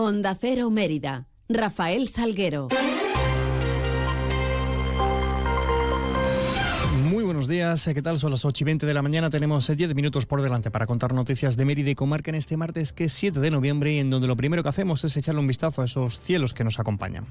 Onda Cero Mérida. Rafael Salguero. Muy buenos días, ¿qué tal? Son las 8 y 20 de la mañana, tenemos 10 minutos por delante para contar noticias de Mérida y Comarca en este martes que es 7 de noviembre y en donde lo primero que hacemos es echarle un vistazo a esos cielos que nos acompañan.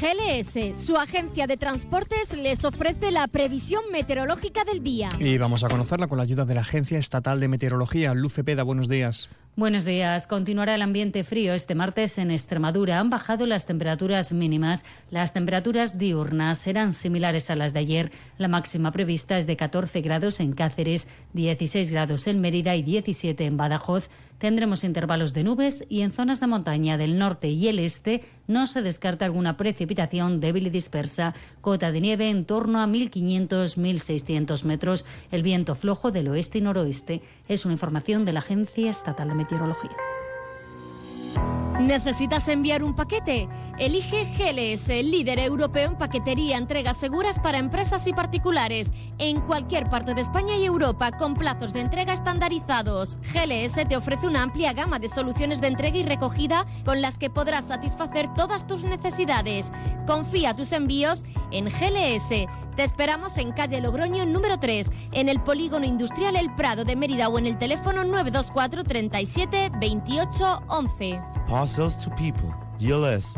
GLS, su agencia de transportes, les ofrece la previsión meteorológica del día. Y vamos a conocerla con la ayuda de la Agencia Estatal de Meteorología. Luce Peda, buenos días. Buenos días. Continuará el ambiente frío este martes en Extremadura. Han bajado las temperaturas mínimas. Las temperaturas diurnas serán similares a las de ayer. La máxima prevista es de 14 grados en Cáceres, 16 grados en Mérida y 17 en Badajoz. Tendremos intervalos de nubes y en zonas de montaña del norte y el este no se descarta alguna precipitación débil y dispersa. Cota de nieve en torno a 1.500-1.600 metros. El viento flojo del oeste y noroeste. Es una información de la Agencia Estatal de Meteorología. ¿Necesitas enviar un paquete? Elige GLS, líder europeo en paquetería, entregas seguras para empresas y particulares, en cualquier parte de España y Europa, con plazos de entrega estandarizados. GLS te ofrece una amplia gama de soluciones de entrega y recogida con las que podrás satisfacer todas tus necesidades. Confía tus envíos en GLS. Te esperamos en calle Logroño número 3, en el Polígono Industrial El Prado de Mérida o en el teléfono 924 37 28 11. Parcels to people. GLS.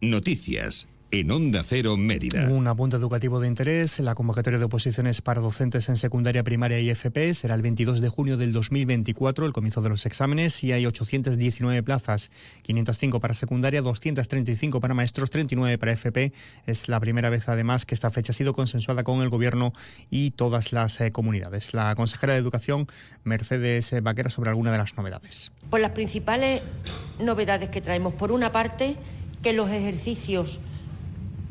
Noticias en Onda Cero Mérida. Un apunte educativo de interés. La convocatoria de oposiciones para docentes en secundaria, primaria y FP será el 22 de junio del 2024, el comienzo de los exámenes, y hay 819 plazas, 505 para secundaria, 235 para maestros, 39 para FP. Es la primera vez, además, que esta fecha ha sido consensuada con el Gobierno y todas las eh, comunidades. La consejera de Educación, Mercedes Vaquera, sobre alguna de las novedades. Pues las principales novedades que traemos, por una parte, que los ejercicios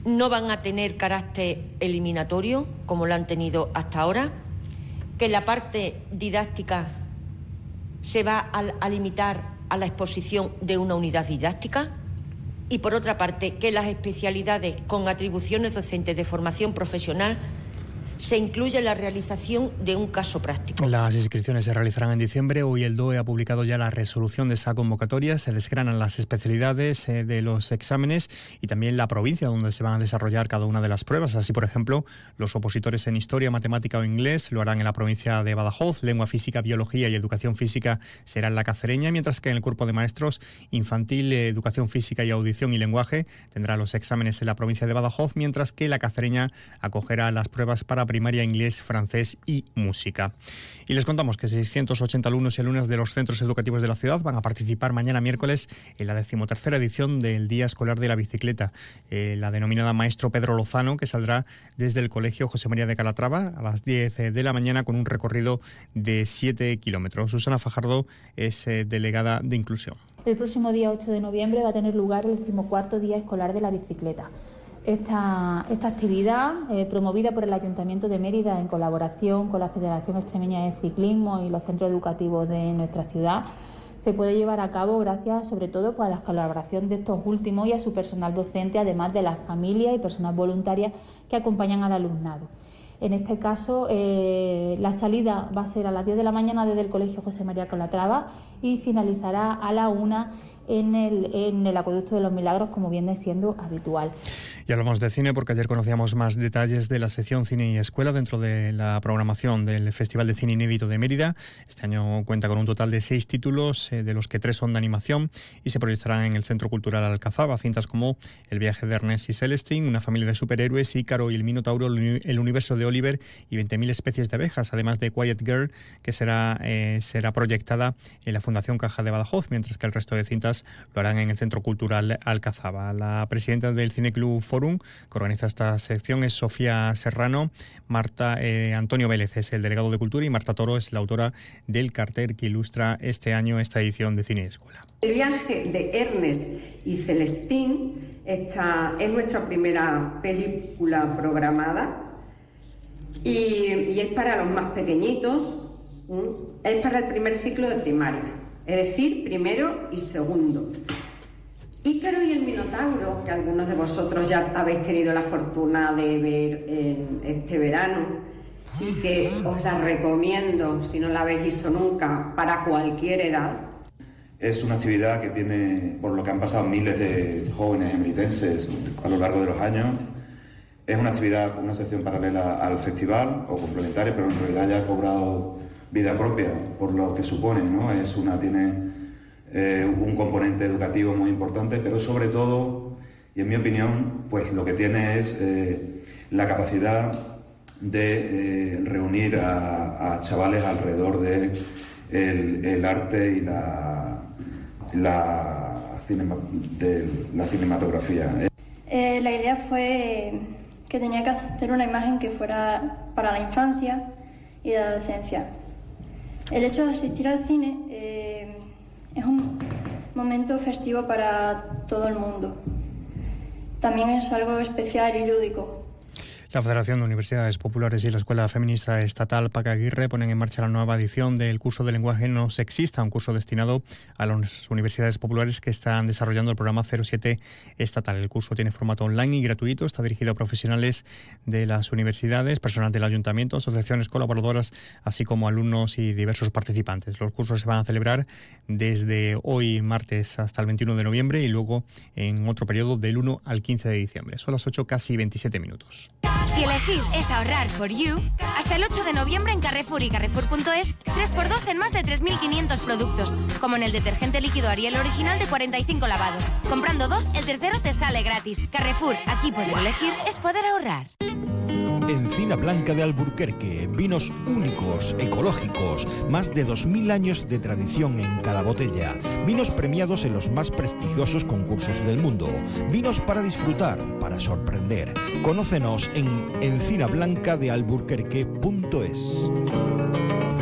no van a tener carácter eliminatorio, como lo han tenido hasta ahora, que la parte didáctica se va a, limitar a la exposición de una unidad didáctica y, por otra parte, que las especialidades con atribuciones docentes de formación profesional se incluye la realización de un caso práctico. Las inscripciones se realizarán en diciembre. Hoy el DOE ha publicado ya la resolución de esa convocatoria. Se desgranan las especialidades eh, de los exámenes y también la provincia donde se van a desarrollar cada una de las pruebas. Así, por ejemplo, los opositores en historia, matemática o inglés lo harán en la provincia de Badajoz. Lengua física, biología y educación física será en la cacereña, mientras que en el cuerpo de maestros infantil, eh, educación física y audición y lenguaje tendrá los exámenes en la provincia de Badajoz, mientras que la cacereña acogerá las pruebas para primaria, inglés, francés y música. Y les contamos que 680 alumnos y alumnas de los centros educativos de la ciudad van a participar mañana miércoles en la decimotercera edición del Día Escolar de la Bicicleta, eh, la denominada Maestro Pedro Lozano, que saldrá desde el Colegio José María de Calatrava a las 10 de la mañana con un recorrido de 7 kilómetros. Susana Fajardo es eh, delegada de inclusión. El próximo día 8 de noviembre va a tener lugar el decimocuarto Día Escolar de la Bicicleta. Esta, esta actividad, eh, promovida por el Ayuntamiento de Mérida en colaboración con la Federación Extremeña de Ciclismo y los centros educativos de nuestra ciudad, se puede llevar a cabo gracias sobre todo pues, a la colaboración de estos últimos y a su personal docente, además de las familias y personas voluntarias que acompañan al alumnado. En este caso, eh, la salida va a ser a las 10 de la mañana desde el Colegio José María Calatrava y finalizará a la 1 en el, en el Acueducto de los Milagros, como viene siendo habitual. Y hablamos de cine porque ayer conocíamos más detalles de la sección Cine y Escuela dentro de la programación del Festival de Cine Inédito de Mérida. Este año cuenta con un total de seis títulos, eh, de los que tres son de animación y se proyectarán en el Centro Cultural Alcazaba. Cintas como El viaje de Ernest y Celestine, Una familia de superhéroes, Ícaro y el Minotauro, El universo de Oliver y 20.000 especies de abejas, además de Quiet Girl, que será, eh, será proyectada en la Fundación Caja de Badajoz, mientras que el resto de cintas lo harán en el Centro Cultural Alcazaba. La presidenta del Cine Club Forum, que organiza esta sección, es Sofía Serrano. Marta eh, Antonio Vélez es el delegado de Cultura y Marta Toro es la autora del cartel que ilustra este año esta edición de Cine Escuela. El viaje de Ernest y Celestín esta es nuestra primera película programada y es para los más pequeñitos, es para el primer ciclo de primaria, es decir, primero y segundo. Ícaro y el Minotauro, que algunos de vosotros ya habéis tenido la fortuna de ver en este verano y que os la recomiendo si no la habéis visto nunca para cualquier edad, Es una actividad que tiene, por lo que han pasado miles de jóvenes emeritenses a lo largo de los años, es una actividad, una sección paralela al festival o complementaria, pero en realidad ya ha cobrado vida propia por lo que supone, ¿no? Es una, tiene eh, un componente educativo muy importante, pero sobre todo, y en mi opinión, pues lo que tiene es eh, la capacidad de eh, reunir a, chavales alrededor de el, arte y la, la, cinematografía. la idea fue que tenía que hacer una imagen que fuera para la infancia y la adolescencia. El hecho de asistir al cine eh, es un momento festivo para todo el mundo. También es algo especial y lúdico. La Federación de Universidades Populares y la Escuela Feminista Estatal Paca Aguirre ponen en marcha la nueva edición del curso de lenguaje no sexista, un curso destinado a las universidades populares que están desarrollando el programa 07 estatal. El curso tiene formato online y gratuito, está dirigido a profesionales de las universidades, personal del ayuntamiento, asociaciones colaboradoras, así como alumnos y diversos participantes. Los cursos se van a celebrar desde hoy martes hasta el 21 de noviembre y luego en otro periodo del 1 al 15 de diciembre. Son las 8 casi 27 minutos. Si elegís es ahorrar for you, hasta el 8 de noviembre en Carrefour y Carrefour.es, 3x2 en más de 3.500 productos, como en el detergente líquido Ariel original de 45 lavados. Comprando dos, el tercero te sale gratis. Carrefour, aquí poder elegir es poder ahorrar. Encina Blanca de Alburquerque, vinos únicos, ecológicos, más de 2.000 años de tradición en cada botella, vinos premiados en los más prestigiosos concursos del mundo, vinos para disfrutar, para sorprender. Conócenos en encinablancadealburquerque.es.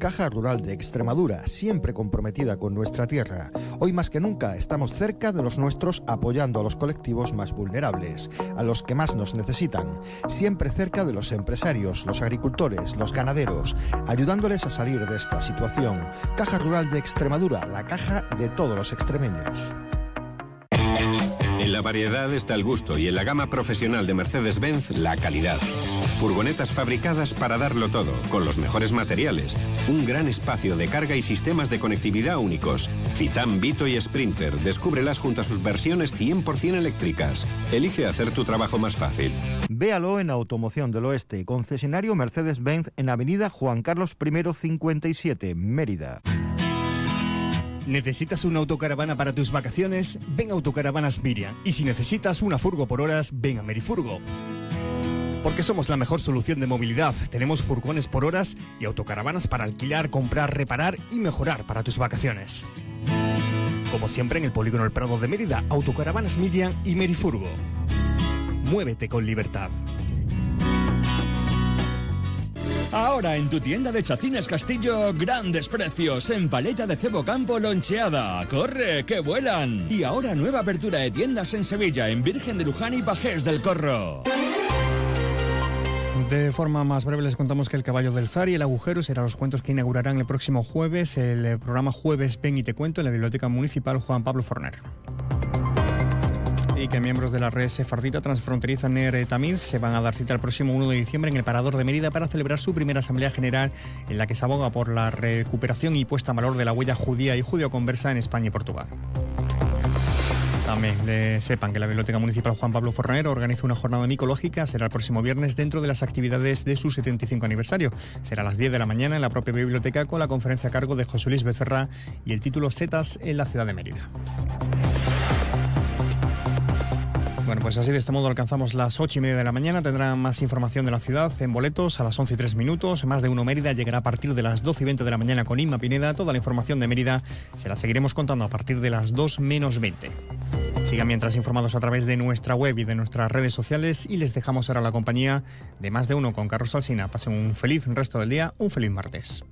Caja Rural de Extremadura, siempre comprometida con nuestra tierra. Hoy más que nunca estamos cerca de los nuestros apoyando a los colectivos más vulnerables, a los que más nos necesitan, siempre cerca de los empresarios, los agricultores, los ganaderos, ayudándoles a salir de esta situación. Caja Rural de Extremadura, la caja de todos los extremeños. En la variedad está el gusto y en la gama profesional de Mercedes-Benz la calidad. Furgonetas fabricadas para darlo todo, con los mejores materiales. Un gran espacio de carga y sistemas de conectividad únicos. Citan, Vito y Sprinter. Descúbrelas junto a sus versiones 100% eléctricas. Elige hacer tu trabajo más fácil. Véalo en Automoción del Oeste, concesionario Mercedes-Benz en Avenida Juan Carlos I 57, Mérida. ¿Necesitas una autocaravana para tus vacaciones? Ven a Autocaravanas Miriam. Y si necesitas una furgo por horas, ven a Merifurgo. Porque somos la mejor solución de movilidad. Tenemos furgones por horas y autocaravanas para alquilar, comprar, reparar y mejorar para tus vacaciones. Como siempre en el Polígono El Prado de Mérida, Autocaravanas Miriam y Merifurgo. Muévete con libertad. Ahora en tu tienda de Chacines Castillo, grandes precios en paleta de cebo campo loncheada. ¡Corre, que vuelan! Y ahora nueva apertura de tiendas en Sevilla, en Virgen de Luján y Pajés del Corro. De forma más breve les contamos que El Caballo del Zar y El Agujero serán los cuentos que inaugurarán el próximo jueves el programa Jueves Ven y Te Cuento en la Biblioteca Municipal Juan Pablo Forner y que miembros de la red sefardita transfronteriza NER Tamiz se van a dar cita el próximo 1 de diciembre en el Parador de Mérida para celebrar su primera asamblea general en la que se aboga por la recuperación y puesta en valor de la huella judía y judío-conversa en España y Portugal. Sepan que la Biblioteca Municipal Juan Pablo Forner organiza una jornada micológica, será el próximo viernes dentro de las actividades de su 75 aniversario. Será a las 10 de la mañana en la propia biblioteca con la conferencia a cargo de José Luis Becerra y el título Setas en la ciudad de Mérida. Bueno, pues así de este modo alcanzamos las ocho y media de la mañana. Tendrán más información de la ciudad en boletos a las 11 y 3 minutos. Más de uno Mérida llegará a partir de las 12 y 20 de la mañana con Inma Pineda. Toda la información de Mérida se la seguiremos contando a partir de las 2 menos 20. Sigan mientras informados a través de nuestra web y de nuestras redes sociales y les dejamos ahora la compañía de más de uno con Carlos Alsina. Pasen un feliz resto del día, un feliz martes.